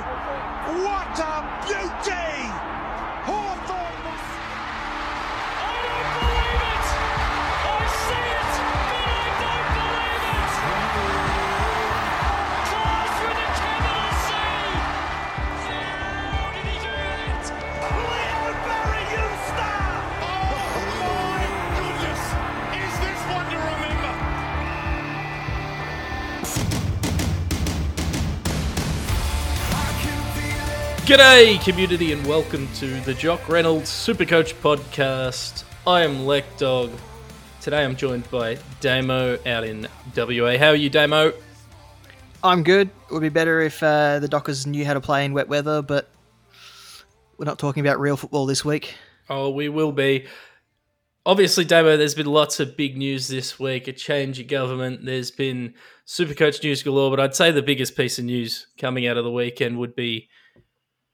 What a beauty! G'day, community, and welcome to the Jock Reynolds Supercoach podcast. I am Lek Dog. Today I'm joined by Damo out in WA. How are you, Damo? I'm good. It would be better if uh, the Dockers knew how to play in wet weather, but we're not talking about real football this week. Oh, we will be. Obviously, Damo, there's been lots of big news this week. A change of government. There's been Supercoach news galore, but I'd say the biggest piece of news coming out of the weekend would be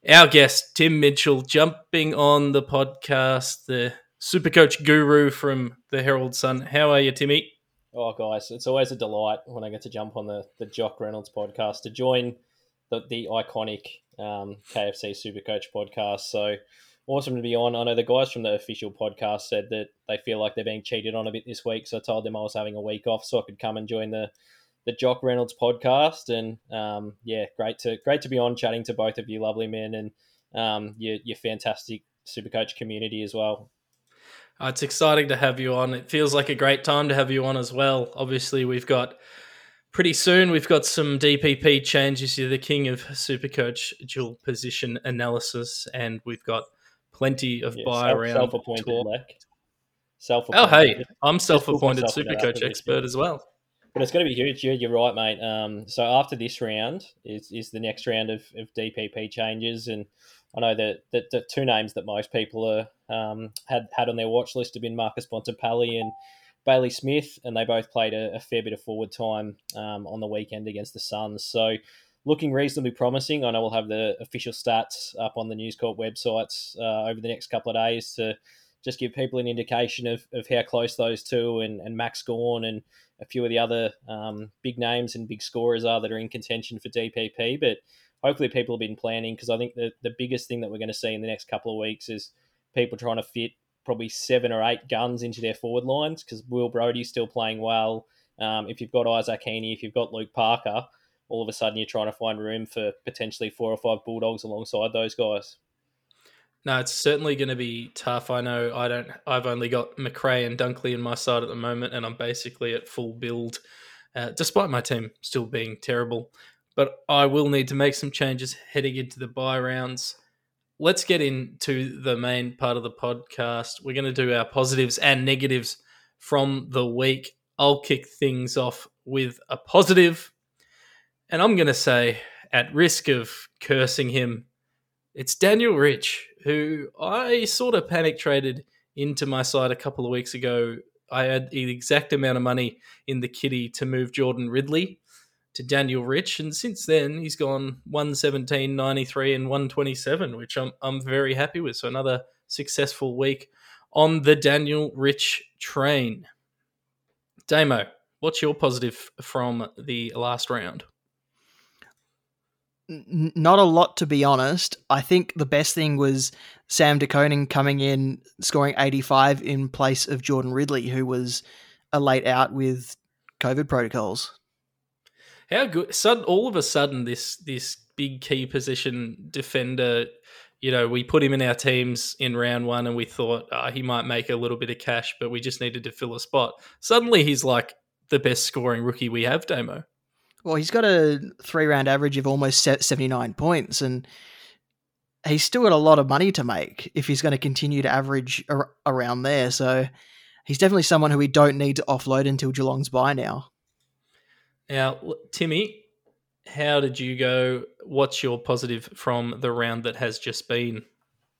our guest, Tim Mitchell, jumping on the podcast, the super coach guru from the Herald Sun. How are you, Timmy? Oh, guys, it's always a delight when I get to jump on the, the Jock Reynolds podcast to join the, the iconic um, KFC Supercoach podcast. So awesome to be on. I know the guys from the official podcast said that they feel like they're being cheated on a bit this week. So I told them I was having a week off so I could come and join the the Jock Reynolds podcast. And um, yeah, great to great to be on chatting to both of you lovely men and um, your, your fantastic Supercoach community as well. Uh, it's exciting to have you on. It feels like a great time to have you on as well. Obviously, we've got pretty soon we've got some DPP changes. You're the king of Supercoach dual position analysis, and we've got plenty of Yeah, buy self- around self-appointed. Lek. Oh, Self-appointed. hey, I'm self-appointed myself in that Supercoach expert as well. But it's going to be huge. You're, you're right, mate. Um, so after this round is, is the next round of, of DPP changes, and I know that, that the two names that most people are um, had had on their watch list have been Marcus Bontempelli and Bailey Smith, and they both played a, a fair bit of forward time um, on the weekend against the Suns. So looking reasonably promising. I know we'll have the official stats up on the News Corp websites uh, over the next couple of days to just give people an indication of, of how close those two and, and Max Gawn and a few of the other um, big names and big scorers are that are in contention for DPP. But hopefully, people have been planning because I think the, the biggest thing that we're going to see in the next couple of weeks is people trying to fit probably seven or eight guns into their forward lines because Will Brodie's still playing well. Um, if you've got Isaac Heaney, if you've got Luke Parker, all of a sudden you're trying to find room for potentially four or five Bulldogs alongside those guys. No, it's certainly going to be tough. I know I don't. I've only got McRae and Dunkley in my side at the moment, and I'm basically at full build, uh, despite my team still being terrible. But I will need to make some changes heading into the buy rounds. Let's get into the main part of the podcast. We're going to do our positives and negatives from the week. I'll kick things off with a positive, and I'm going to say, at risk of cursing him, it's Daniel Rich, who I sort of panic traded into my side a couple of weeks ago. I had the exact amount of money in the kitty to move Jordan Ridley to Daniel Rich, and since then he's gone 117, 93, and 127, which I'm I'm very happy with. So another successful week on the Daniel Rich train. Damo, what's your positive from the last round? Not a lot, to be honest. I think the best thing was Sam De Koning coming in, scoring 85 in place of Jordan Ridley, who was a late out with COVID protocols. How good! Sudden, all of a sudden, this this big key position defender, you know, we put him in our teams in round one, and we thought uh, he might make a little bit of cash, but we just needed to fill a spot. Suddenly, he's like the best scoring rookie we have, Damo. Well, he's got a three round average of almost 79 points, and he's still got a lot of money to make if he's going to continue to average ar- around there. So he's definitely someone who we don't need to offload until Geelong's buy now. Now, Timmy, how did you go? What's your positive from the round that has just been?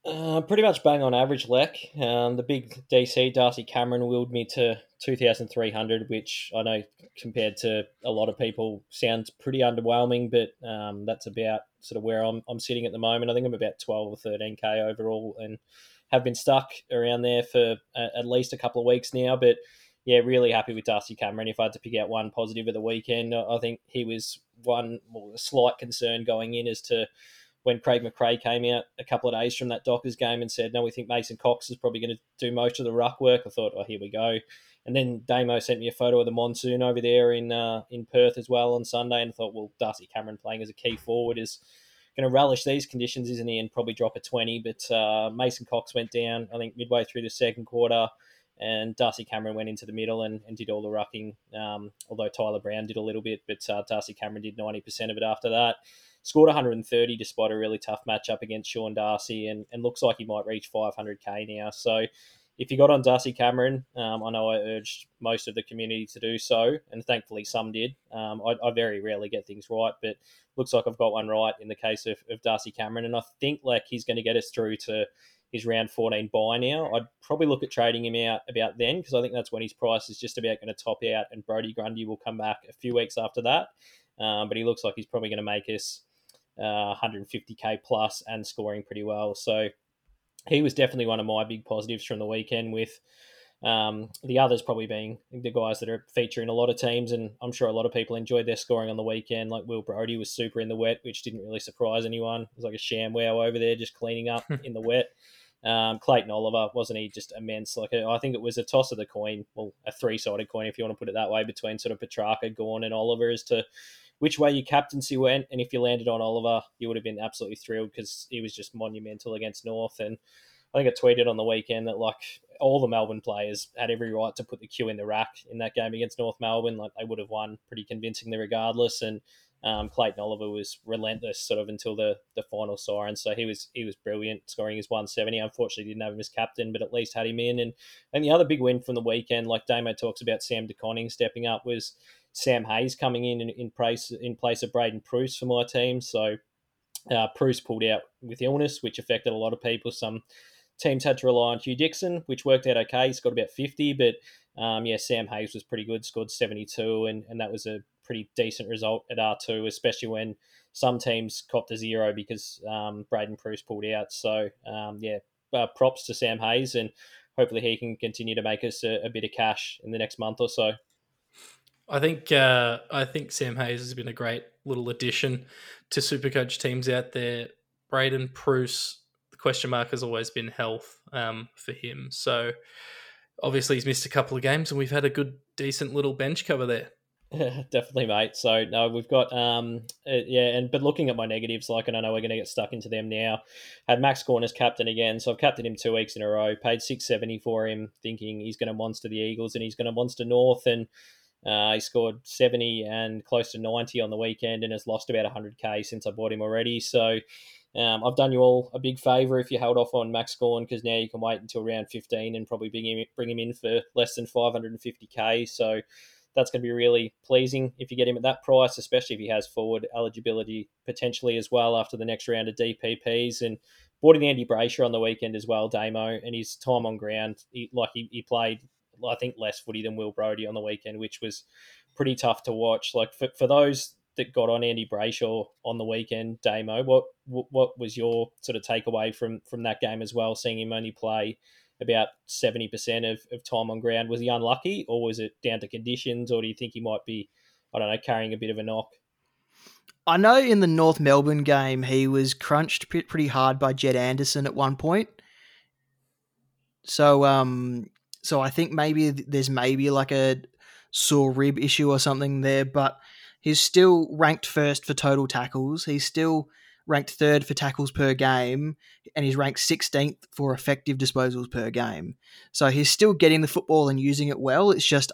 Uh, pretty much bang on average, Lek. Um, the big DC, Darcy Cameron, willed me to 2,300, which I know compared to a lot of people sounds pretty underwhelming, but um, that's about sort of where I'm, I'm sitting at the moment. I think I'm about 12 or 13K overall and have been stuck around there for a, at least a couple of weeks now. But yeah, really happy with Darcy Cameron. If I had to pick out one positive of the weekend, I think he was one well, slight concern going in as to when Craig McRae came out a couple of days from that Dockers game and said, "No, we think Mason Cox is probably going to do most of the ruck work." I thought, "Oh, here we go." And then Damo sent me a photo of the monsoon over there in uh, in Perth as well on Sunday, and I thought, well, Darcy Cameron playing as a key forward is going to relish these conditions, isn't he? And probably drop a twenty. But uh, Mason Cox went down, I think, midway through the second quarter and Darcy Cameron went into the middle and, and did all the rucking. Um, although Tyler Brown did a little bit, but uh, Darcy Cameron did ninety percent of it after that. Scored 130 despite a really tough matchup against Sean Darcy, and, and looks like he might reach 500k now. So if you got on Darcy Cameron, um, I know I urged most of the community to do so, and thankfully some did. Um, I, I, very rarely get things right, but looks like I've got one right in the case of, of Darcy Cameron, and I think like he's going to get us through to his round 14 buy now. I'd probably look at trading him out about then because I think that's when his price is just about going to top out, and Brodie Grundy will come back a few weeks after that. Um, but he looks like he's probably going to make us uh, 150k plus and scoring pretty well. So he was definitely one of my big positives from the weekend. With um, the others probably being the guys that are featuring a lot of teams, and I'm sure a lot of people enjoyed their scoring on the weekend. Like Will Brodie was super in the wet, which didn't really surprise anyone. It was like a sham wow over there, just cleaning up in the wet. Um, Clayton Oliver wasn't he just immense? Like a, I think it was a toss of the coin, well, a three-sided coin if you want to put it that way, between sort of Petrarca, Gawn, and Oliver as to which way your captaincy went. And if you landed on Oliver, you would have been absolutely thrilled because he was just monumental against North. And I think I tweeted on the weekend that like all the Melbourne players had every right to put the Q in the rack in that game against North Melbourne. Like they would have won pretty convincingly regardless. And um, Clayton Oliver was relentless sort of until the, the final siren. So he was he was brilliant, scoring his 170. Unfortunately, didn't have him as captain, but at least had him in. And and the other big win from the weekend, like Damo talks about Sam De Koning stepping up, was Sam Hayes coming in in, in place in place of Braydon Preuss for my team. So uh, Preuss pulled out with illness, which affected a lot of people. Some teams had to rely on Hugh Dixon, which worked out okay. He's got about 50, but um, yeah, Sam Hayes was pretty good, scored 72, and, and that was a pretty decent result at R2, especially when some teams copped a zero because um, Braydon Preuss pulled out. So, um, yeah, uh, props to Sam Hayes, and hopefully he can continue to make us a, a bit of cash in the next month or so. I think uh, I think Sam Hayes has been a great little addition to Supercoach teams out there. Braydon Preuss question mark has always been health um, for him. So obviously he's missed a couple of games, and we've had a good, decent little bench cover there. Definitely, mate. So no, we've got um, uh, yeah, and but looking at my negatives, like, and I know we're going to get stuck into them now. Had Max as captain again, so I've captained him two weeks in a row. Paid six seventy for him, thinking he's going to monster the Eagles and he's going to monster North, and uh, he scored seventy and close to ninety on the weekend, and has lost about hundred k since I bought him already. So um, I've done you all a big favour if you held off on Max Gawn because now you can wait until round 15 and probably bring him, bring him in for less than 550k. So that's going to be really pleasing if you get him at that price, especially if he has forward eligibility potentially as well after the next round of DPPs. And bought in Andy Brayshaw on the weekend as well, Damo, and his time on ground, he, like he, he played, I think, less footy than Will Brodie on the weekend, which was pretty tough to watch. Like for, for those that got on Andy Brayshaw on the weekend, Damo. What what was your sort of takeaway from from that game as well? Seeing him only play about seventy percent of, of time on ground, was he unlucky, or was it down to conditions, or do you think he might be, I don't know, carrying a bit of a knock? I know in the North Melbourne game he was crunched pretty hard by Jed Anderson at one point. So um so I think maybe there's maybe like a sore rib issue or something there, but He's still ranked first for total tackles. He's still ranked third for tackles per game, and he's ranked 16th for effective disposals per game. So he's still getting the football and using it well. It's just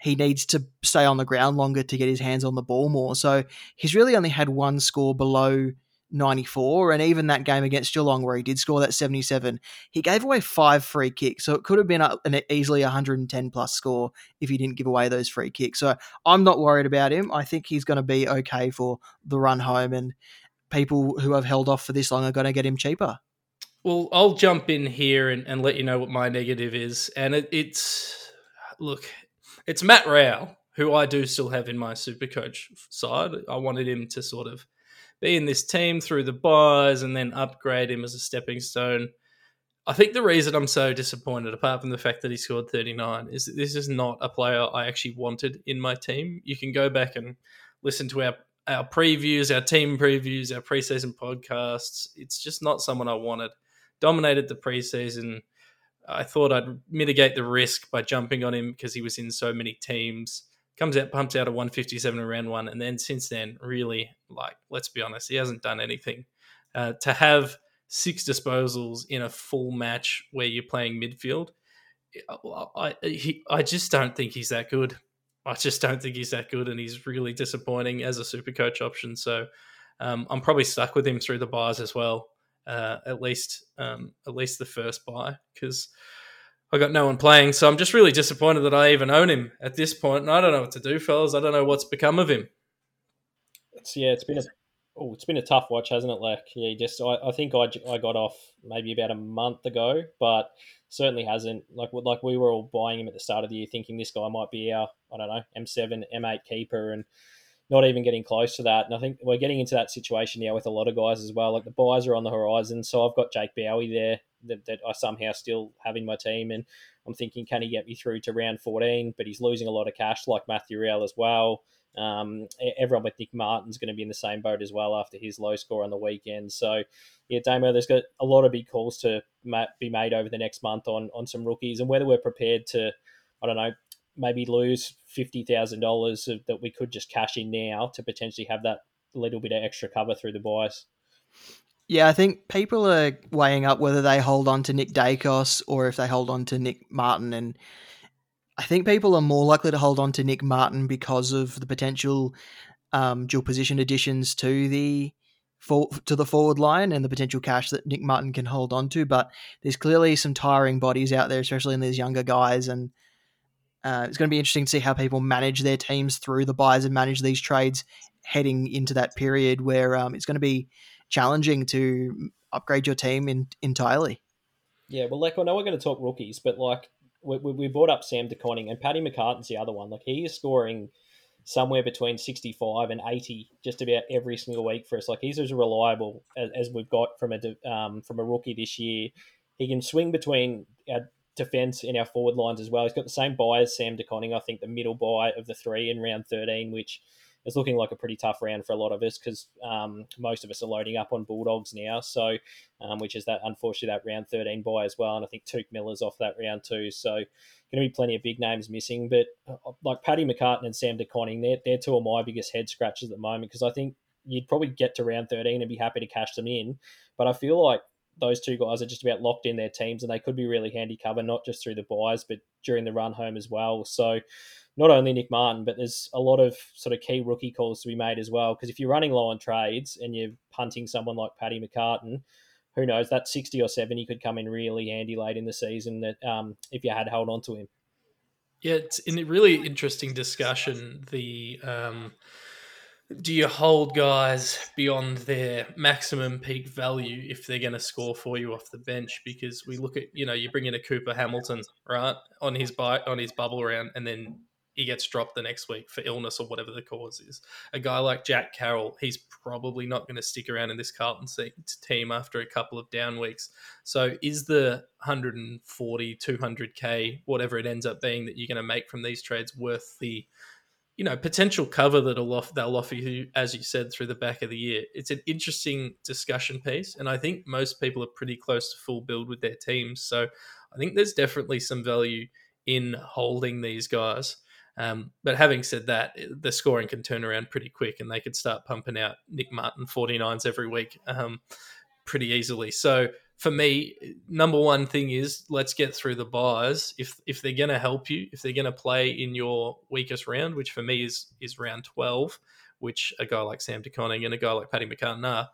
he needs to stay on the ground longer to get his hands on the ball more. So he's really only had one score below 94. And even that game against Geelong, where he did score that 77, he gave away five free kicks. So it could have been an easily 110 plus score if he didn't give away those free kicks. So I'm not worried about him. I think he's going to be okay for the run home. And people who have held off for this long are going to get him cheaper. Well, I'll jump in here and, and let you know what my negative is. And it, it's, look, it's Matt Rowell, who I do still have in my super coach side. I wanted him to sort of be in this team through the buys and then upgrade him as a stepping stone. I think the reason I'm so disappointed, apart from the fact that he scored 39, is that this is not a player I actually wanted in my team. You can go back and listen to our our previews, our team previews, our preseason podcasts. It's just not someone I wanted. Dominated the preseason. I thought I'd mitigate the risk by jumping on him because he was in so many teams. Comes out, pumps out a 157 in round one, and then since then, really, like, let's be honest, he hasn't done anything. Uh, to have six disposals in a full match where you're playing midfield, I he, I just don't think he's that good. I just don't think he's that good, and he's really disappointing as a super coach option. So um, I'm probably stuck with him through the buys as well. Uh, at least um, at least the first buy because I got no one playing. So I'm just really disappointed that I even own him at this point, and I don't know what to do, fellas. I don't know what's become of him. It's yeah, it's been a oh, it's been a tough watch, hasn't it? Like yeah, just I, I think I, I got off maybe about a month ago, but certainly hasn't like like we were all buying him at the start of the year, thinking this guy might be our I don't know M7 M8 keeper and not even getting close to that. And I think we're getting into that situation now with a lot of guys as well. Like the buys are on the horizon. So I've got Jake Bowey there that, that I somehow still have in my team. And I'm thinking, can he get me through to round 14? But he's losing a lot of cash like Matthew Rowell as well. Um, everyone with Nick Martin's going to be in the same boat as well after his low score on the weekend. So, yeah, Damo, there's got a lot of big calls to be made over the next month on on some rookies and whether we're prepared to, I don't know, maybe lose fifty thousand dollars that we could just cash in now to potentially have that little bit of extra cover through the buys. Yeah, I think people are weighing up whether they hold on to Nick Daicos or if they hold on to Nick Martin, and I think people are more likely to hold on to Nick Martin because of the potential um, dual position additions to the for, to the forward line and the potential cash that Nick Martin can hold on to. But there's clearly some tiring bodies out there, especially in these younger guys, and uh, it's going to be interesting to see how people manage their teams through the buys and manage these trades heading into that period where um, it's going to be challenging to upgrade your team in, entirely. Yeah, well, like I know we're going to talk rookies, but like we, we brought up Sam De Koning and Paddy McCartan's the other one. Like he is scoring somewhere between 65 and 80 just about every single week for us. Like he's as reliable as, as we've got from a um, from a rookie this year. He can swing between our defence in our forward lines as well. He's got the same buy as Sam De Koning. I think the middle buy of the three in round 13, which is looking like a pretty tough round for a lot of us because um, most of us are loading up on Bulldogs now. So, um, which is that unfortunately that round 13 buy as well. And I think Touk Miller's off that round too. So, going to be plenty of big names missing. But uh, like Paddy McCartan and Sam De Koning, they're, they're two of my biggest head scratches at the moment because I think you'd probably get to round 13 and be happy to cash them in. But I feel like those two guys are just about locked in their teams and they could be really handy cover, not just through the buys, but during the run home as well. So not only Nick Martin, but there's a lot of sort of key rookie calls to be made as well. Because if you're running low on trades and you're punting someone like Paddy McCartan, who knows, that 60 or 70 could come in really handy late in the season that um, if you had held on to him. Yeah, it's a really interesting discussion. The um, do you hold guys beyond their maximum peak value if they're going to score for you off the bench? Because we look at you know you bring in a Cooper Hamilton right on his bike on his bubble round, and then he gets dropped the next week for illness or whatever the cause is. A guy like Jack Carroll, he's probably not going to stick around in this Carlton team after a couple of down weeks. So is the 140, 200k, whatever it ends up being that you're going to make from these trades worth the you know potential cover that they'll offer you, as you said, through the back of the year. It's an interesting discussion piece, and I think most people are pretty close to full build with their teams. So I think there's definitely some value in holding these guys. Um, but having said that, the scoring can turn around pretty quick, and they could start pumping out Nick Martin 49s every week um, pretty easily. So for me, number one thing is let's get through the buys. If if they're going to help you, if they're going to play in your weakest round, which for me is is round twelve, which a guy like Sam De Koning and a guy like Paddy McCartan are,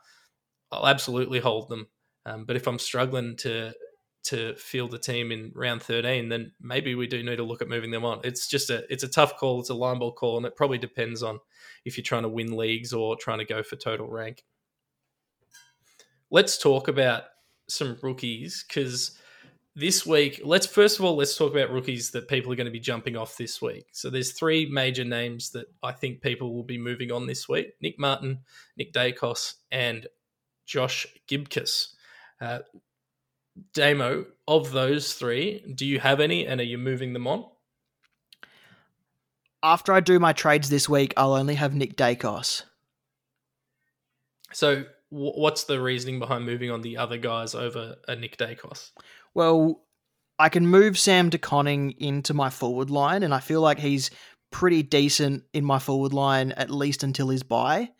I'll absolutely hold them. Um, but if I'm struggling to to field the team in round 13, then maybe we do need to look at moving them on. It's just a it's a tough call. It's a line ball call, and it probably depends on if you're trying to win leagues or trying to go for total rank. Let's talk about some rookies because this week, let's first of all let's talk about rookies that people are going to be jumping off this week. So there's three major names that I think people will be moving on this week: Nick Martin, Nick Daicos, and Josh Gibcus. Uh, Damo, of those three, do you have any and are you moving them on? After I do my trades this week, I'll only have Nick Daicos. So, wh- what's the reasoning behind moving on the other guys over a Nick Daicos? Well, I can move Sam De Koning into my forward line, and I feel like he's pretty decent in my forward line at least until his bye.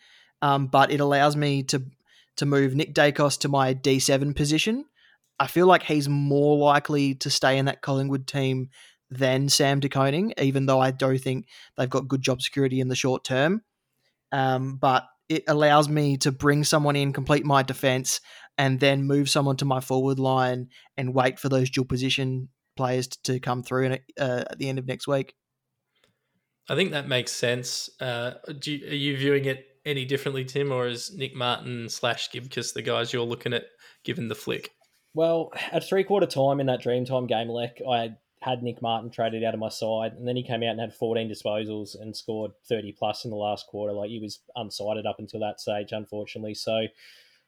Um, but it allows me to to move Nick Daicos to my D seven position. I feel like he's more likely to stay in that Collingwood team than Sam De Koning, even though I do think they've got good job security in the short term. Um, but it allows me to bring someone in, complete my defense, and then move someone to my forward line and wait for those dual position players to come through in, uh, at the end of next week. I think that makes sense. Uh, you, are you viewing it any differently, Tim, or is Nick Martin slash Gibcus the guys you're looking at given the flick? Well, at three quarter time in that Dreamtime game, Lek, I had Nick Martin traded out of my side, and then he came out and had 14 disposals and scored 30 plus in the last quarter. Like he was unsighted up until that stage, unfortunately. So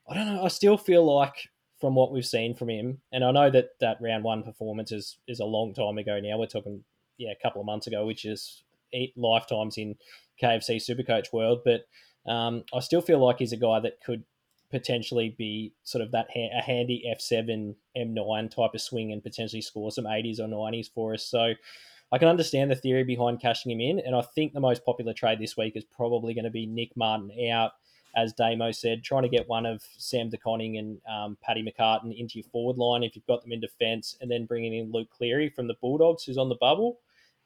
I don't know. I still feel like from what we've seen from him, and I know that that round one performance is is a long time ago now. We're talking yeah a couple of months ago, which is eight lifetimes in KFC Supercoach world. But um, I still feel like he's a guy that could potentially be sort of that ha- a handy F7 M9 type of swing and potentially score some 80s or 90s for us. So I can understand the theory behind cashing him in, and I think the most popular trade this week is probably going to be Nick Martin out. As Damo said, trying to get one of Sam De Koning and um, Paddy McCartan into your forward line if you've got them in defence, and then bringing in Luke Cleary from the Bulldogs, who's on the bubble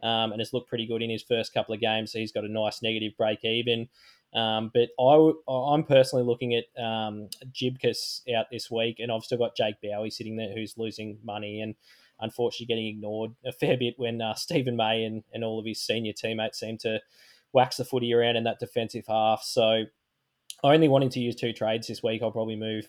um, and has looked pretty good in his first couple of games. So he's got a nice negative break even. Um, but I, I'm personally looking at um, Gibcus out this week, and I've still got Jake Bowey sitting there who's losing money and unfortunately getting ignored a fair bit when uh, Steven May and, and all of his senior teammates seem to wax the footy around in that defensive half. So only wanting to use two trades this week, I'll probably move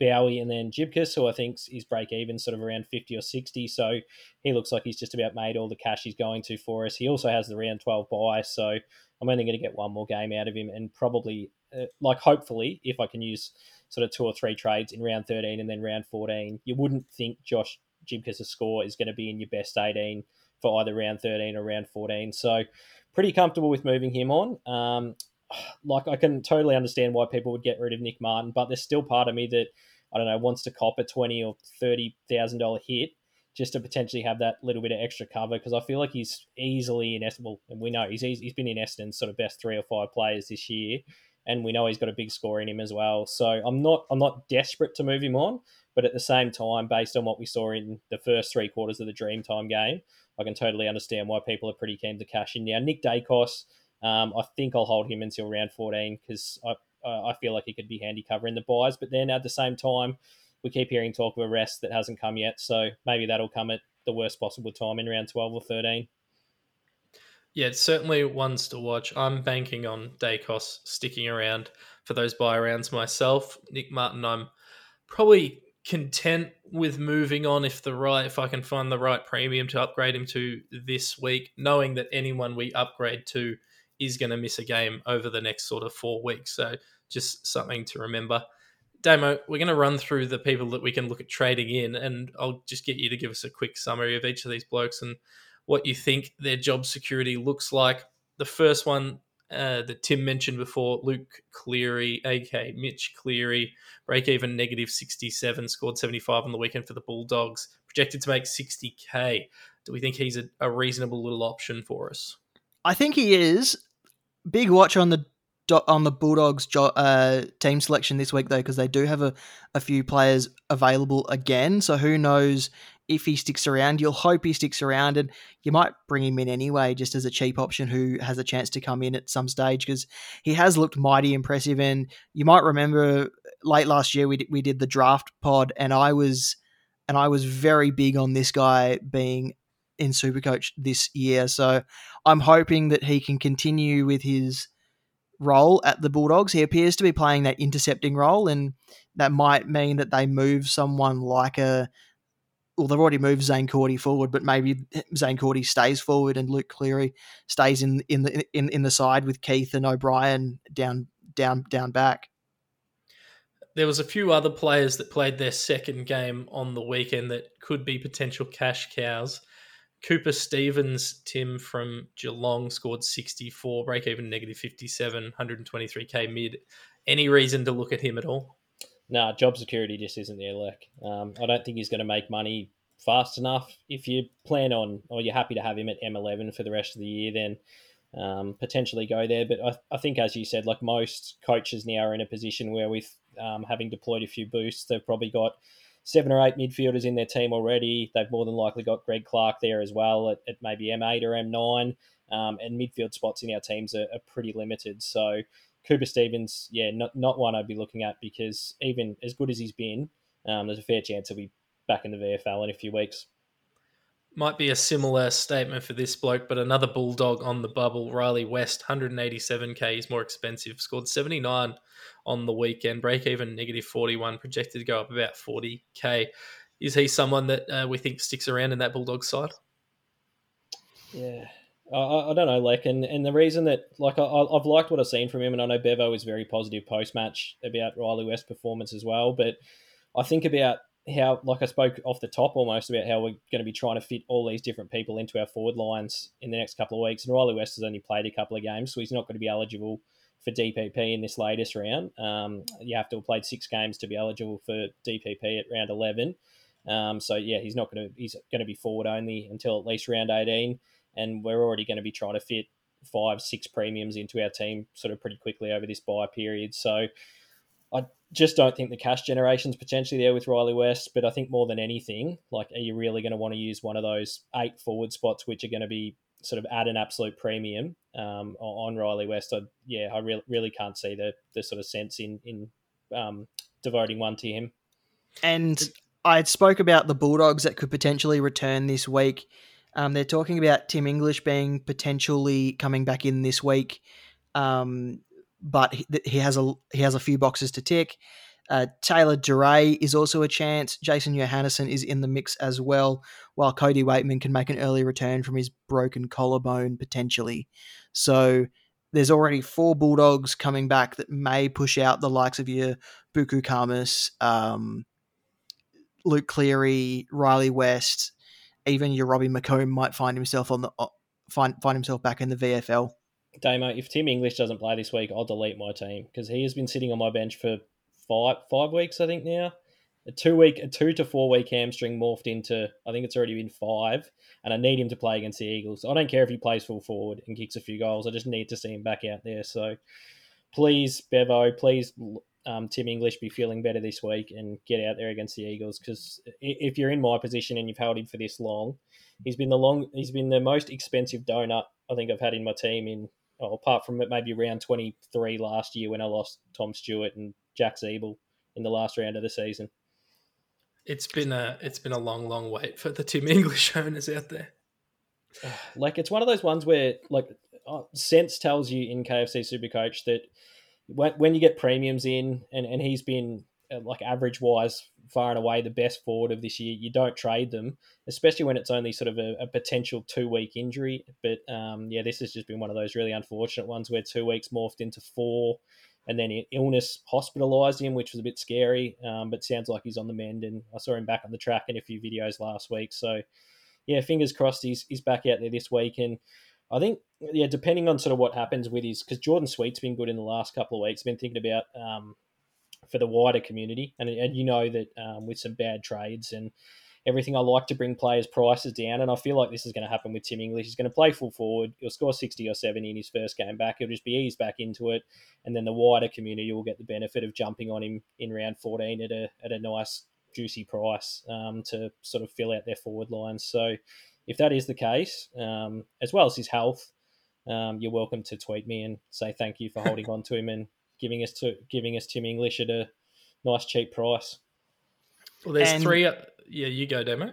Bowey and then Gibcus, who I think is break even sort of around 50 or 60. So he looks like he's just about made all the cash he's going to for us. He also has the round 12 buy. So I'm only going to get one more game out of him and probably, uh, like, hopefully, if I can use sort of two or three trades in round 13 and then round 14, you wouldn't think Josh Gibcus' score is going to be in your best 18 for either round 13 or round 14. So pretty comfortable with moving him on. Um, like I can totally understand why people would get rid of Nick Martin, but there's still part of me that I don't know wants to cop a twenty or thirty thousand dollar hit just to potentially have that little bit of extra cover because I feel like he's easily in Essendon. And we know he's he's been in Essendon's sort of best three or five players this year, and we know he's got a big score in him as well. So I'm not I'm not desperate to move him on, but at the same time, based on what we saw in the first three quarters of the Dreamtime game, I can totally understand why people are pretty keen to cash in now. Nick Daicos um, I think I'll hold him until round 14 because I, I feel like he could be handy covering the buys. But then at the same time, we keep hearing talk of a rest that hasn't come yet. So maybe that'll come at the worst possible time in round 12 or 13. Yeah, it's certainly ones to watch. I'm banking on Daicos sticking around for those buy rounds myself. Nick Martin, I'm probably content with moving on if the right if I can find the right premium to upgrade him to this week, knowing that anyone we upgrade to is going to miss a game over the next sort of four weeks. So just something to remember. Damo, we're going to run through the people that we can look at trading in, and I'll just get you to give us a quick summary of each of these blokes and what you think their job security looks like. The first one uh, that Tim mentioned before, Luke Cleary, aka Mitch Cleary, break even negative 67, scored 75 on the weekend for the Bulldogs, projected to make 60k. Do we think he's a, a reasonable little option for us? I think he is big watch on the on the Bulldogs uh, team selection this week though, because they do have a, a few players available again. So who knows if he sticks around? You'll hope he sticks around, and you might bring him in anyway, just as a cheap option who has a chance to come in at some stage because he has looked mighty impressive. And you might remember late last year we we did the draft pod, and I was and I was very big on this guy being in Supercoach this year. So I'm hoping that he can continue with his role at the Bulldogs. He appears to be playing that intercepting role, and that might mean that they move someone like a. Well, they've already moved Zaine Cordy forward, but maybe Zaine Cordy stays forward and Luke Cleary stays in in the in, in the side with Keath and O'Brien down down down back. there was a few other players that played their second game on the weekend that could be potential cash cows. Cooper Stephens, Tim from Geelong, scored 64, break even negative 57, 123k mid. Any reason to look at him at all? No, job security just isn't there, Lek. Um, I don't think he's going to make money fast enough. If you plan on, or you're happy to have him at M11 for the rest of the year, then um, potentially go there. But I, I, think, as you said, like most coaches now are in a position where, with um, having deployed a few boosts, they've probably got seven or eight midfielders in their team already. They've more than likely got Greg Clark there as well at, at maybe M8 or M9. Um, and midfield spots in our teams are, are, pretty limited. So Cooper Stephens, yeah, not, not one I'd be looking at because even as good as he's been, um, there's a fair chance he'll be back in the VFL in a few weeks. Might be a similar statement for this bloke, but another bulldog on the bubble, Riley West, 187k. He's more expensive. Scored 79 on the weekend. Break even negative 41. Projected to go up about 40k. Is he someone that uh, we think sticks around in that bulldog side? Yeah, I, I, don't know, like, and, and the reason that, like, I, I've liked what I've seen from him, and I know Bevo was very positive post match about Riley West's performance as well. But I think about how, like I spoke off the top almost about how we're going to be trying to fit all these different people into our forward lines in the next couple of weeks. And Riley West has only played a couple of games, so he's not going to be eligible for DPP in this latest round. Um, you have to have played six games to be eligible for DPP at round 11. Um, so yeah, he's not going to he's going to be forward only until at least round 18, and we're already going to be trying to fit five, six premiums into our team sort of pretty quickly over this buy period. So I just don't think the cash generation is potentially there with Riley West. But I think more than anything, like, are you really going to want to use one of those eight forward spots, which are going to be sort of at an absolute premium um, on Riley West? I, yeah, I really really can't see the the sort of sense in in um, devoting one to him. And I spoke about the Bulldogs that could potentially return this week. Um, they're talking about Tim English being potentially coming back in this week. Um, but he, he, has a he has a few boxes to tick. Uh, Taylor Duryea is also a chance. Jason Johannisen is in the mix as well, while Cody Weightman can make an early return from his broken collarbone potentially. So there's already four Bulldogs coming back that may push out the likes of your Buku Khamis, um, Luke Cleary, Riley West, even your Robbie McComb might find himself on the uh, find find himself back in the VFL. Damo, if Tim English doesn't play this week, I'll delete my team because he has been sitting on my bench for five five weeks, I think now. A two week, a two to four week hamstring morphed into, I think it's already been five, and I need him to play against the Eagles. I don't care if he plays full forward and kicks a few goals. I just need to see him back out there. So, please, Bevo, please, um, Tim English, be feeling better this week and get out there against the Eagles. Because if you're in my position and you've held him for this long, he's been the long, he's been the most expensive donut I think I've had in my team in oh, apart from maybe round 23 last year when I lost Tom Stewart and Jack Ziebell in the last round of the season. It's been a it's been a long, long wait for the Tim English owners out there. Like it's one of those ones where like uh, sense tells you in KFC Supercoach that when, when you get premiums in and, and he's been uh, like average wise far and away the best forward of this year. You don't trade them, especially when it's only sort of a, a potential two week injury. But um, yeah, this has just been one of those really unfortunate ones where two weeks morphed into four, and then illness hospitalised him, which was a bit scary. Um, but sounds like he's on the mend, and I saw him back on the track in a few videos last week. So yeah, fingers crossed he's he's back out there this week and. I think, yeah, depending on sort of what happens with his, because Jordan Sweet's been good in the last couple of weeks. Been thinking about um, for the wider community. And, and you know that um, with some bad trades and everything, I like to bring players' prices down. And I feel like this is going to happen with Tim English. He's going to play full forward. He'll score 60 or 70 in his first game back. He'll just be eased back into it. And then the wider community will get the benefit of jumping on him in round 14 at a, at a nice, juicy price um, to sort of fill out their forward lines. So if that is the case, um, as well as his health, um, you're welcome to tweet me and say thank you for holding on to him and giving us to giving us Tim English at a nice cheap price. Well, there's and three. Yeah, you go, Damo.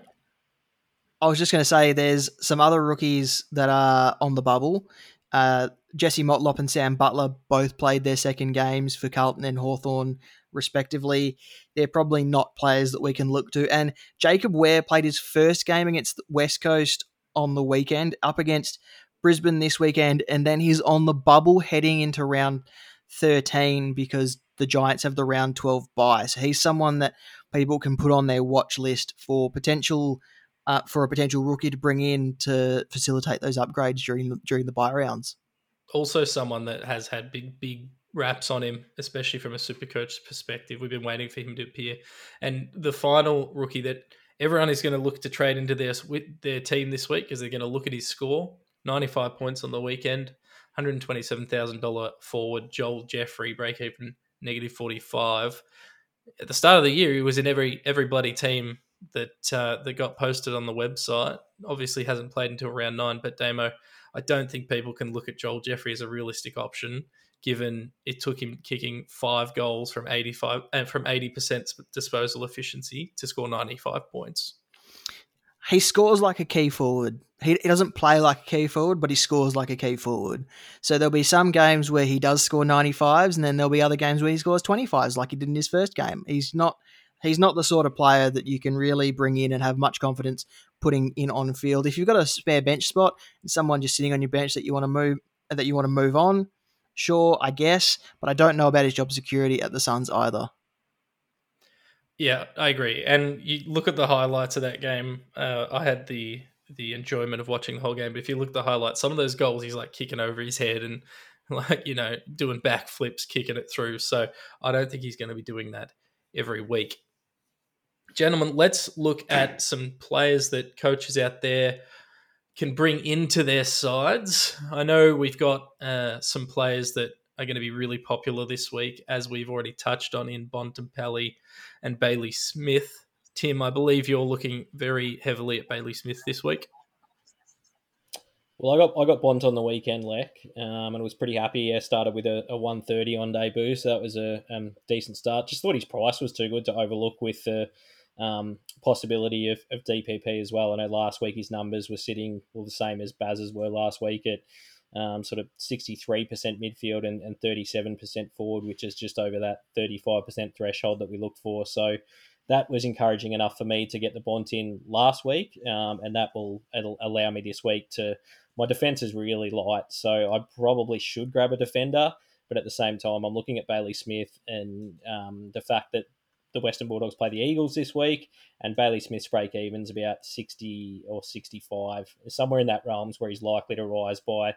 I was just going to say there's some other rookies that are on the bubble. Uh, Jesse Motlop and Sam Butler both played their second games for Carlton and Hawthorn, respectively. They're probably not players that we can look to. And Jacob Wehr played his first game against West Coast on the weekend, up against Brisbane this weekend, and then he's on the bubble heading into round 13 because the Giants have the round 12 bye. So he's someone that people can put on their watch list for potential uh, for a potential rookie to bring in to facilitate those upgrades during the, during the bye rounds. Also, someone that has had big big raps on him, especially from a super coach perspective. We've been waiting for him to appear. And the final rookie that everyone is going to look to trade into their their team this week because they're going to look at his score, 95 points on the weekend, $127,000 forward, Joel Jeffrey, break even negative 45. At the start of the year, he was in every every bloody team that uh, that got posted on the website. Obviously, hasn't played until round nine. But Damo, I don't think people can look at Joel Jeffrey as a realistic option, given it took him kicking five goals from eighty five and uh, from eighty percent disposal efficiency to score ninety five points. He scores like a key forward. He, he doesn't play like a key forward, but he scores like a key forward. So there'll be some games where he does score 95s, and then there'll be other games where he scores 25s, like he did in his first game. He's not he's not the sort of player that you can really bring in and have much confidence putting in on field. If you've got a spare bench spot and someone just sitting on your bench that you want to move that you want to move on, sure, I guess, but I don't know about his job security at the Suns either. Yeah, I agree. And you look at the highlights of that game. Uh, I had the the enjoyment of watching the whole game. But if you look at the highlights, some of those goals, he's like kicking over his head and like you know doing backflips, kicking it through. So I don't think he's going to be doing that every week gentlemen, let's look at some players that coaches out there can bring into their sides. I know we've got uh, some players that are going to be really popular this week, as we've already touched on in Bontempelli and Bailey Smith. Tim, I believe you're looking very heavily at Bailey Smith this week. Well, I got I got Bont on the weekend, Lek, um, and was pretty happy. I started with a, a 130 on debut, so that was a um, decent start. Just thought his price was too good to overlook with the um, possibility of, of DPP as well. I know last week his numbers were sitting well the same as Baz's were last week at um, sort of 63% midfield and, and 37% forward, which is just over that 35% threshold that we look for. So that was encouraging enough for me to get the Bont in last week, um, and that will allow me this week to. My defense is really light, so I probably should grab a defender. But at the same time, I'm looking at Bailey Smith and um, the fact that the Western Bulldogs play the Eagles this week, and Bailey Smith's break even's about 60 or 65, somewhere in that realms where he's likely to rise by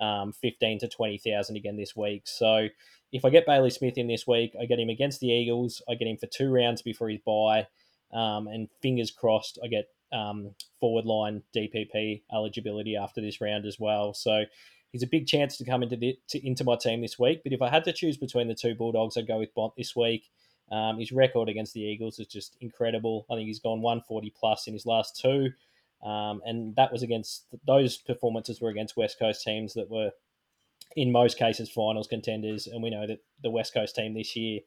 um, 15 to 20,000 again this week. So if I get Bailey Smith in this week, I get him against the Eagles, I get him for two rounds before his bye, um, and fingers crossed, I get um, forward line DPP eligibility after this round as well. So he's a big chance to come into the, to, into my team this week. But if I had to choose between the two Bulldogs, I'd go with Bont this week. Um, his record against the Eagles is just incredible. I think he's gone 140 plus in his last two. Um, and that was against those performances were against West Coast teams that were, in most cases, finals contenders. And we know that the West Coast team this year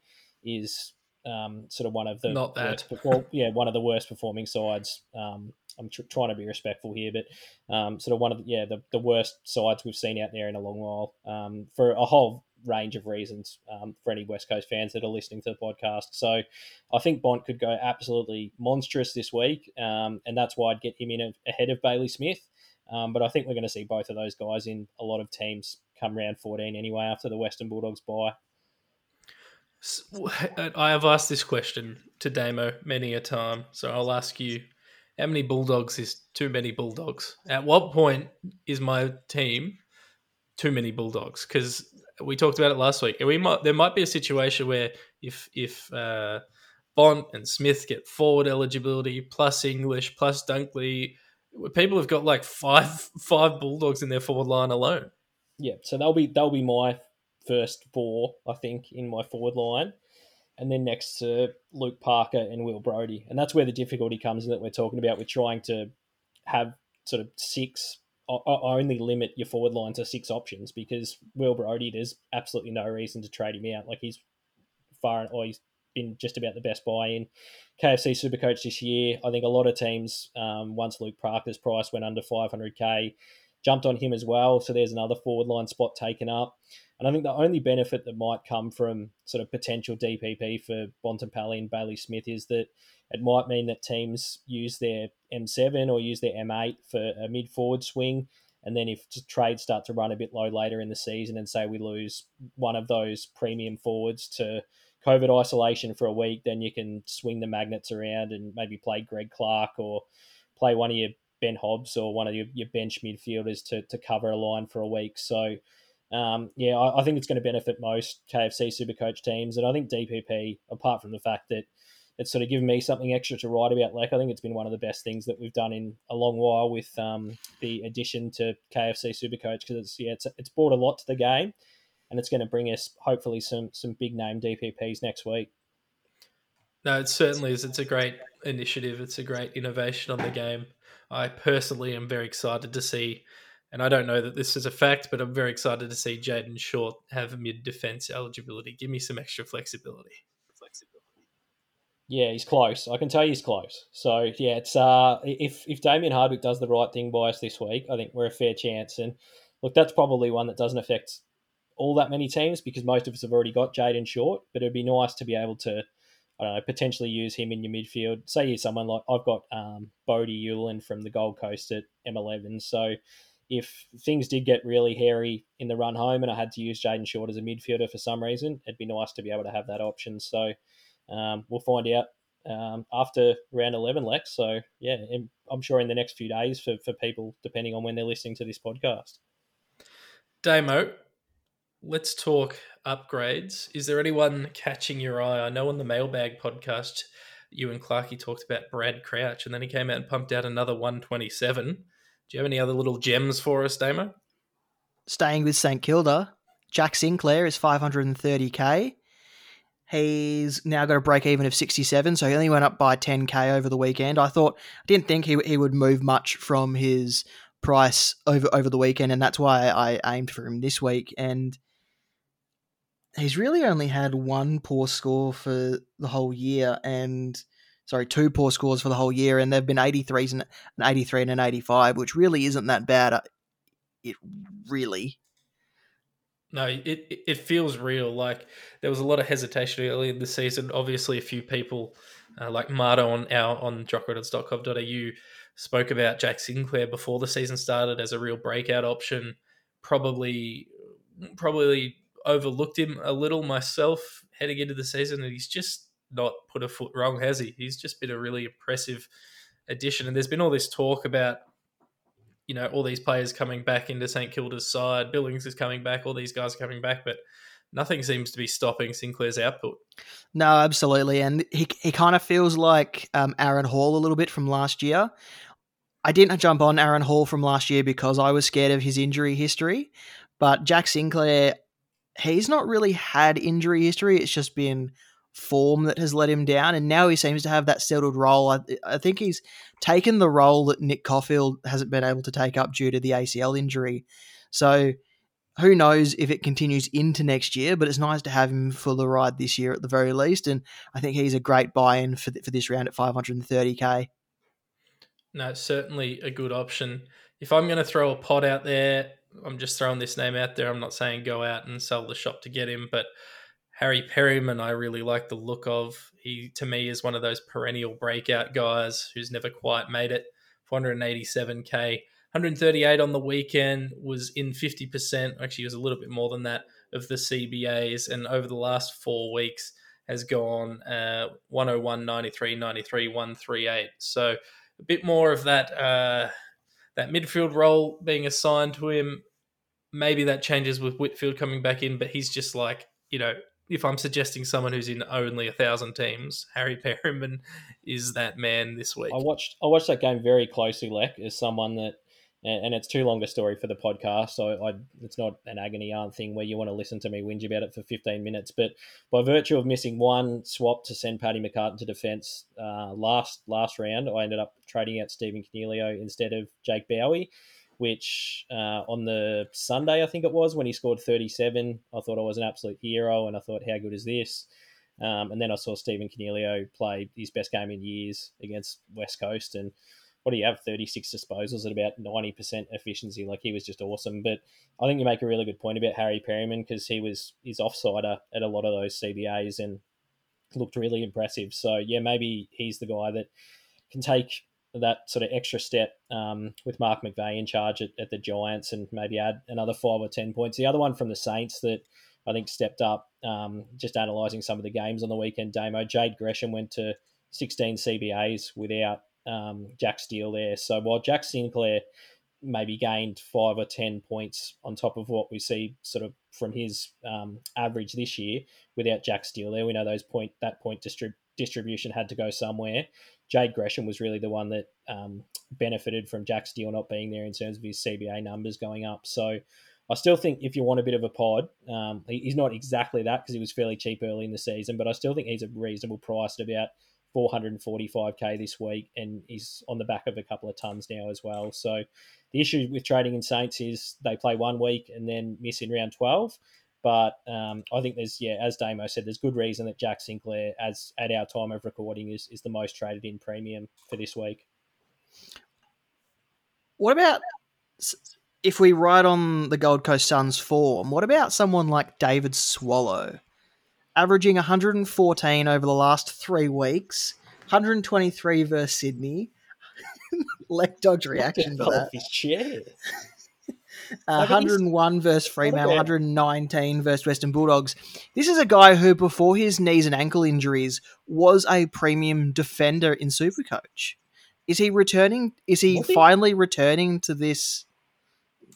is um, sort of one of the not that worst, well, yeah, one of the worst performing sides. Um, I'm tr- trying to be respectful here, but um, sort of one of the, yeah the, the worst sides we've seen out there in a long while um, for a whole range of reasons um, for any West Coast fans that are listening to the podcast. So I think Bont could go absolutely monstrous this week, um, and that's why I'd get him in ahead of Bailey Smith. Um, but I think we're going to see both of those guys in a lot of teams come round 14 anyway after the Western Bulldogs bye. I have asked this question to Damo many a time, so I'll ask you: How many Bulldogs is too many Bulldogs? At what point is my team too many Bulldogs? Because we talked about it last week. We might there might be a situation where if if uh, Bont and Smith get forward eligibility plus English plus Dunkley, people have got like five five Bulldogs in their forward line alone. Yeah, so they'll be they'll be my first four, I think, in my forward line, and then next to Luke Parker and Will Brodie, and that's where the difficulty comes in that we're talking about. We're trying to have sort of six only limit your forward line to six options because Will Brodie, there's absolutely no reason to trade him out. Like he's far, or he's been just about the best buy in KFC Supercoach this year. I think a lot of teams, um, once Luke Parker's price went under 500k, jumped on him as well. So there's another forward line spot taken up. And I think the only benefit that might come from sort of potential DPP for Bontempelli and Bailey Smith is that it might mean that teams use their M7 or use their M8 for a mid forward swing. And then if trades start to run a bit low later in the season, and say we lose one of those premium forwards to COVID isolation for a week, then you can swing the magnets around and maybe play Greg Clark or play one of your Ben Hobbs or one of your, your bench midfielders to, to cover a line for a week. So, um, yeah, I, I, think it's going to benefit most KFC Supercoach teams. And I think DPP, apart from the fact that it's sort of given me something extra to write about, like I think it's been one of the best things that we've done in a long while with um, the addition to KFC Supercoach because it's yeah, it's it's brought a lot to the game, and it's going to bring us hopefully some some big name DPPs next week. No, it certainly is. It's a great initiative. It's a great innovation on the game. I personally am very excited to see, and I don't know that this is a fact, but I'm very excited to see Jayden Short have mid defense eligibility. Give me some extra flexibility. Flexibility. Yeah, he's close. I can tell you he's close. So yeah, it's uh, if if Damien Hardwick does the right thing by us this week, I think we're a fair chance. And look, that's probably one that doesn't affect all that many teams because most of us have already got Jayden Short. But it'd be nice to be able to I don't know, potentially use him in your midfield. Say you're someone like I've got um, Bodie from the Gold Coast at M11. So if things did get really hairy in the run home and I had to use Jayden Short as a midfielder for some reason, it'd be nice to be able to have that option. So um, we'll find out um, after round 11, Lek. So yeah, I'm sure in the next few days for, for people, depending on when they're listening to this podcast. Damo, let's talk upgrades. Is there anyone catching your eye? I know on the Mailbag podcast, you and Clarky talked about Brad Crouch, and then he came out and pumped out another 127. Do you have any other little gems for us, Damo? Staying with St Kilda, Jack Sinclair is 530k. He's now got a break even of 67, so he only went up by 10k over the weekend. I thought, I didn't think he, he would move much from his price over over the weekend, and that's why I aimed for him this week. And he's really only had one poor score for the whole year, and sorry, two poor scores for the whole year, and they've been 83s and an 83 and an 85, which really isn't that bad. Uh, it really. No, it it feels real. Like there was a lot of hesitation early in the season. Obviously, a few people uh, like Marto on our on jockreddits.com.au spoke about Jack Sinclair before the season started as a real breakout option. Probably, probably overlooked him a little myself heading into the season, and he's just not put a foot wrong, has he? He's just been a really impressive addition. And there's been all this talk about, you know, all these players coming back into St Kilda's side. Billings is coming back, all these guys are coming back, but nothing seems to be stopping Sinclair's output. No, absolutely. And he, he kind of feels like um, Aaron Hall a little bit from last year. I didn't jump on Aaron Hall from last year because I was scared of his injury history. But Jack Sinclair, he's not really had injury history. It's just been form that has let him down. And now he seems to have that settled role. I, I think he's taken the role that Nick Coffield hasn't been able to take up due to the ACL injury. So who knows if it continues into next year, but it's nice to have him for the ride this year at the very least. And I think he's a great buy in for, for this round at 530k. No, certainly a good option. If I'm going to throw a pot out there, I'm just throwing this name out there. I'm not saying go out and sell the shop to get him, but Harry Perryman, I really like the look of. He, to me, is one of those perennial breakout guys who's never quite made it. 487k, 138 on the weekend, was in 50%. Actually, was a little bit more than that of the CBAs, and over the last four weeks has gone uh, 101, 93, 93, 138. So a bit more of that. Uh, that midfield role being assigned to him. Maybe that changes with Whitfield coming back in, but he's just like, you know, if I'm suggesting someone who's in only a thousand teams, Harry Perryman is that man this week. I watched I watched that game very closely, Lek, as someone that and, it's too long a story for the podcast, so I, it's not an agony aunt thing where you want to listen to me whinge about it for 15 minutes. But by virtue of missing one swap to send Paddy McCartan to defence uh, last last round, I ended up trading out Stephen Coniglio instead of Jake Bowey, which uh, on the Sunday I think it was when he scored 37, I thought I was an absolute hero, and I thought how good is this? Um, and then I saw Stephen Coniglio play his best game in years against West Coast, and what do you have? 36 disposals at about 90% efficiency. Like he was just awesome. But I think you make a really good point about Harry Perryman because he was his offsider at a lot of those CBAs and looked really impressive. So yeah, maybe he's the guy that can take that sort of extra step um, with Mark McVeigh in charge at, at, the Giants and maybe add another five or 10 points. The other one from the Saints that I think stepped up, um, just analysing some of the games on the weekend, Damo, Jade Gresham went to 16 CBAs without um, Jack Steele there. So while Jack Sinclair maybe gained five or 10 points on top of what we see sort of from his um, average this year without Jack Steele there, we know those point that point distrib- distribution had to go somewhere. Jade Gresham was really the one that um, benefited from Jack Steele not being there in terms of his CBA numbers going up. So I still think if you want a bit of a pod, um, he's not exactly that because he was fairly cheap early in the season, but I still think he's a reasonable price at about 445k this week, and he's on the back of a couple of tons now as well. So the issue with trading in Saints is they play one week and then miss in round 12. But um, I think there's yeah, as Damo said, there's good reason that Jack Sinclair, as at our time of recording, is is the most traded in premium for this week. What about if we ride on the Gold Coast Suns form? What about someone like David Swallow, averaging 114 over the last three weeks, 123 versus Sydney. Lek Dog's reaction to that. His chair. Uh, 101 versus Fremantle, 119 versus Western Bulldogs. This is a guy who, before his knees and ankle injuries, was a premium defender in Supercoach. Is he returning? Is he, he? finally returning to this?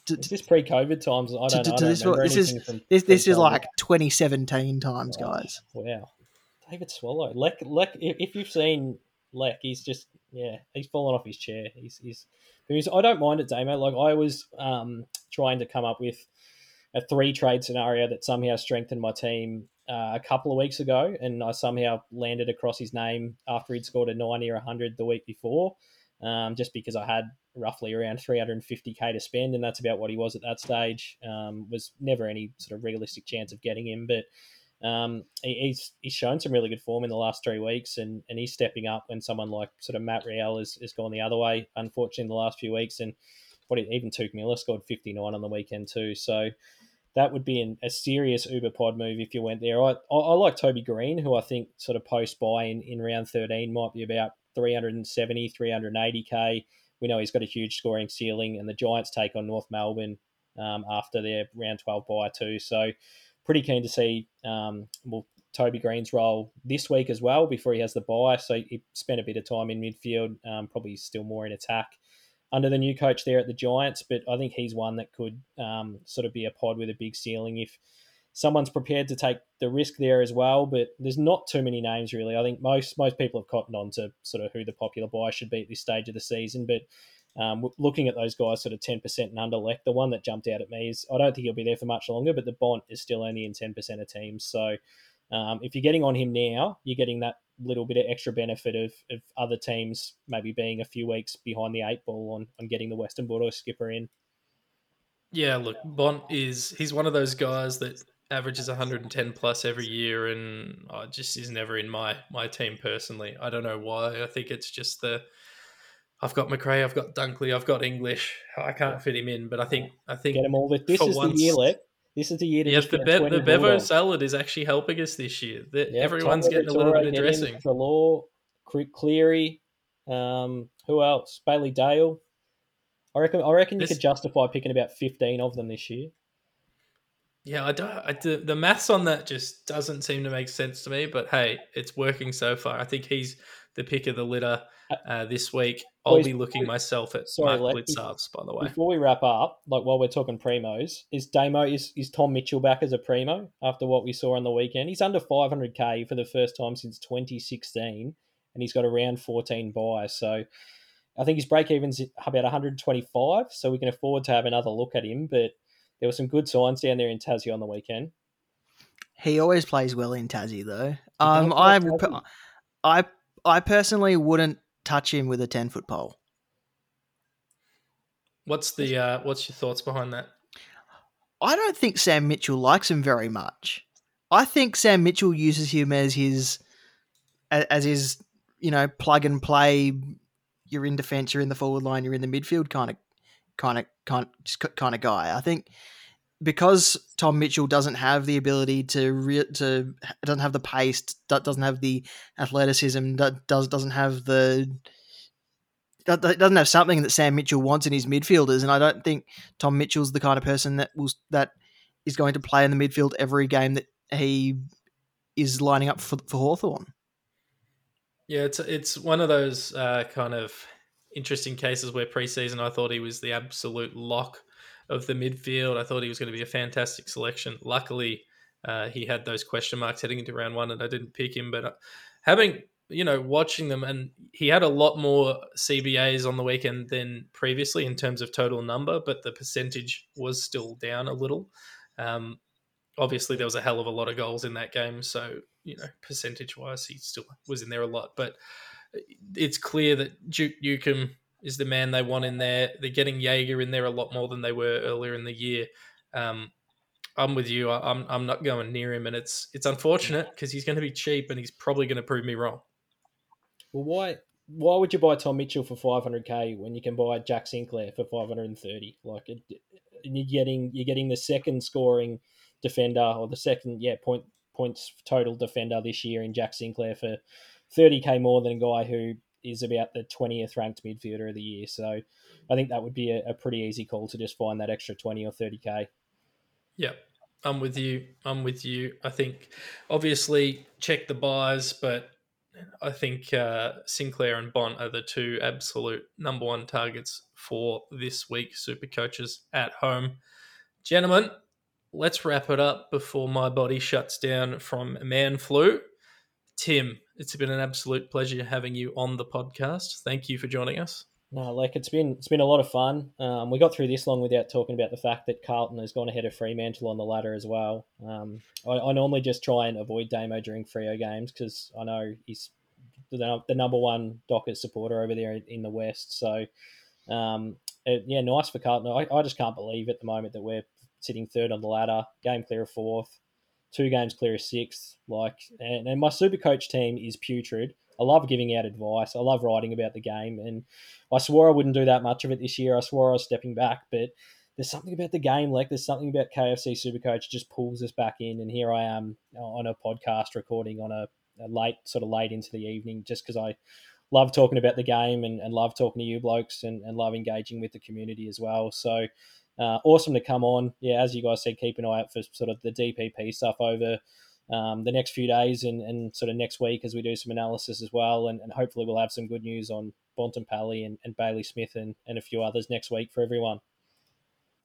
To, is this pre-COVID times? I don't, to, to, I don't this, this is this, this is like 2017 times, oh, guys. Wow, David Swallow. Lek, Lek. If you've seen Lek, he's just yeah, he's fallen off his chair. He's he's because I don't mind it, Damo. Like I was um, trying to come up with a three trade scenario that somehow strengthened my team uh, a couple of weeks ago, and I somehow landed across his name after he'd scored a ninety or hundred the week before, um, just because I had roughly around three hundred and fifty k to spend, and that's about what he was at that stage. Um, was never any sort of realistic chance of getting him, but um, he, he's he's shown some really good form in the last three weeks, and, and he's stepping up when someone like sort of Matt Rowell has, has gone the other way, unfortunately, in the last few weeks. And what even Touk Miller scored 59 on the weekend too. So that would be an, a serious Uber pod move if you went there. I, I, I like Toby Green, who I think sort of post buy in, in round 13 might be about 370, 380k. We know he's got a huge scoring ceiling, and the Giants take on North Melbourne um, after their round 12 buy too. So pretty keen to see um, well Toby Green's role this week as well before he has the buy. So he spent a bit of time in midfield, um, probably still more in attack under the new coach there at the Giants. But I think he's one that could um, sort of be a pod with a big ceiling if someone's prepared to take the risk there as well. But there's not too many names really. I think most most people have cottoned on to sort of who the popular buy should be at this stage of the season, but um, looking at those guys sort of 10% and under, like the one that jumped out at me is I don't think he'll be there for much longer, but the Bont is still only in 10% of teams. So um, if you're getting on him now, you're getting that little bit of extra benefit of, of other teams maybe being a few weeks behind the eight ball on, on getting the Western Bulldogs skipper in. Yeah, look, Bont is he's one of those guys that averages 110 plus every year, and oh, just is never in my my team personally. I don't know why. I think it's just the I've got Macrae, I've got Dunkley, I've got English. I can't fit him in, but I think I think get them all. This is once, the year, Lek. This is the year. To yes, the, Be- the Bevo salad is actually helping us this year. The, everyone's getting a little bit of dressing. Treloar, Cleary, um, who else? Bailey Dale. I reckon. I reckon you could justify picking about fifteen of them this year. Yeah, I don't. I, the, the maths on that just doesn't seem to make sense to me. But hey, it's working so far. I think he's the pick of the litter uh, this week. I'll be looking myself at Sorry, Mark Blicavs, by the way. Before we wrap up, like while we're talking primos, is Damo is, is Tom Mitchell back as a primo after what we saw on the weekend? He's under 500k for the first time since 2016, and he's got around 14 buys. So I think his break even's about 125, so we can afford to have another look at him. But there were some good signs down there in Tassie on the weekend. He always plays well in Tassie, though. Um, I, I, I personally wouldn't touch him with a 10 foot pole. What's the uh, what's your thoughts behind that? I don't think Sam Mitchell likes him very much. I think Sam Mitchell uses him as his as his you know plug and play. You're in defence, you're in the forward line, you're in the midfield kind of kind of kind kind of guy. I think because Tom Mitchell doesn't have the ability to re- to doesn't have the pace, doesn't have the athleticism, does doesn't have the doesn't have something that Sam Mitchell wants in his midfielders, and I don't think Tom Mitchell's the kind of person that will that is going to play in the midfield every game that he is lining up for for Hawthorn. Yeah, it's it's one of those uh, kind of interesting cases where preseason I thought he was the absolute lock of the midfield. I thought he was going to be a fantastic selection. Luckily, uh, he had those question marks heading into round one, and I didn't pick him. But uh, having you know watching them, and he had a lot more CBAs on the weekend than previously in terms of total number, but the percentage was still down a little. Um, obviously, there was a hell of a lot of goals in that game, so you know percentage wise, he still was in there a lot. But it's clear that Duke Newcombe is the man they want in there. They're getting Jaeger in there a lot more than they were earlier in the year. Um, I'm with you. I- I'm I'm not going near him, and it's it's unfortunate because he's going to be cheap and he's probably going to prove me wrong. Well, why why would you buy Tom Mitchell for 500k when you can buy Jack Sinclair for 530? Like, it, you're getting you're getting the second scoring defender or the second yeah point points total defender this year in Jack Sinclair for 30k more than a guy who is about the 20th ranked midfielder of the year. So, I think that would be a, a pretty easy call to just find that extra 20 or 30k. Yeah, I'm with you. I'm with you. I think obviously check the buys, but I think uh, Sinclair and Bont are the two absolute number one targets for this week. Super coaches at home, gentlemen. Let's wrap it up before my body shuts down from man flu. Tim, it's been an absolute pleasure having you on the podcast. Thank you for joining us. No, like it's been it's been a lot of fun. Um, we got through this long without talking about the fact that Carlton has gone ahead of Fremantle on the ladder as well. Um, I, I normally just try and avoid Damo during Freo games because I know he's the, the number one Dockers supporter over there in the West. So, um, it, yeah, nice for Carlton. I, I just can't believe at the moment that we're sitting third on the ladder, game clear of fourth, two games clear of sixth. Like, and, and my super coach team is putrid. I love giving out advice. I love writing about the game, and I swore I wouldn't do that much of it this year. I swore I was stepping back, but there's something about the game, like there's something about KFC Supercoach just pulls us back in, and here I am on a podcast recording on a, a late, sort of late into the evening, just because I love talking about the game and, and love talking to you blokes and, and love engaging with the community as well. So uh, awesome to come on. Yeah, as you guys said, keep an eye out for sort of the DPP stuff over um, the next few days and, and sort of next week as we do some analysis as well. And, and hopefully we'll have some good news on Bontempelli and, and Bailey Smith and, and a few others next week for everyone.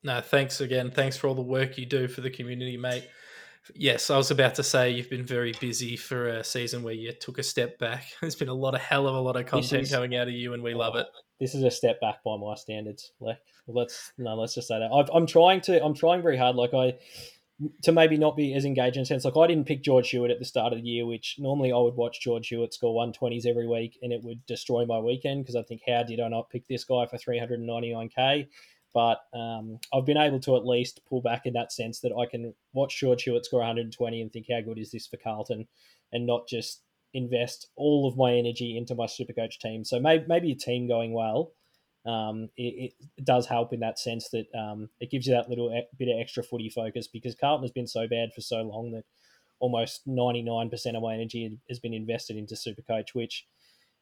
No, thanks again. Thanks for all the work you do for the community, mate. Yes, I was about to say you've been very busy for a season where you took a step back. There's been a lot of hell of a lot of content is- coming out of you, and we love it. This is a step back by my standards. Like let's no, let's just say that I've, I'm trying to. I'm trying very hard. Like I to maybe not be as engaged in a sense. Like I didn't pick George Hewett at the start of the year, which normally I would watch George Hewett score 120s every week and it would destroy my weekend because I think how did I not pick this guy for 399k? But um, I've been able to at least pull back in that sense that I can watch George Hewett score 120 and think how good is this for Carlton, and not just invest all of my energy into my Supercoach team. So maybe maybe a team going well um, it, it does help in that sense that um, it gives you that little e- bit of extra footy focus because Carlton has been so bad for so long that almost 99% of my energy has been invested into Supercoach, which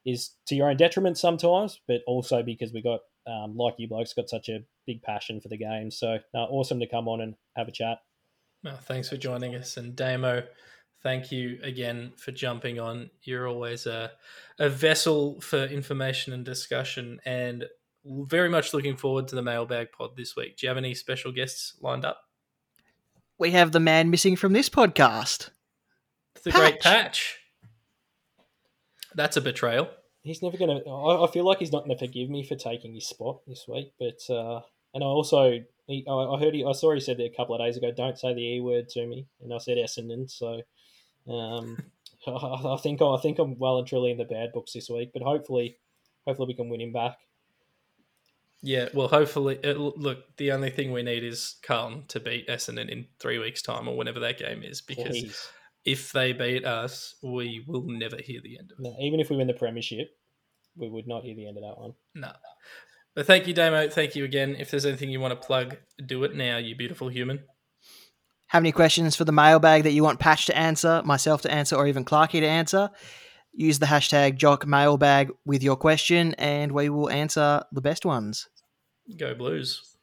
is to your own detriment sometimes, but also because we got, um, like you blokes, got such a big passion for the game. So uh, awesome to come on and have a chat. Thanks for joining us. And Damo, thank you again for jumping on. You're always a, a vessel for information and discussion, and very much looking forward to the mailbag pod this week. Do you have any special guests lined up? We have the man missing from this podcast. The great Patch. patch. That's a betrayal. He's never going to. I feel like he's not going to forgive me for taking his spot this week. But uh, and I also he, I I heard he, I saw he said that a couple of days ago, "Don't say the e word to me," and I said Essendon. So um, I, I think I think I'm well and truly in the bad books this week. But hopefully, hopefully we can win him back. Yeah, well, hopefully, it, look, the only thing we need is Carlton to beat Essendon in three weeks' time or whenever that game is, because Please. if they beat us, we will never hear the end of it. No, even if we win the premiership, we would not hear the end of that one. No. But thank you, Damo. Thank you again. If there's anything you want to plug, do it now, you beautiful human have any questions for the mailbag that you want Patch to answer, myself to answer, or even Clarky to answer, use the hashtag JockMailbag with your question and we will answer the best ones. Go Blues.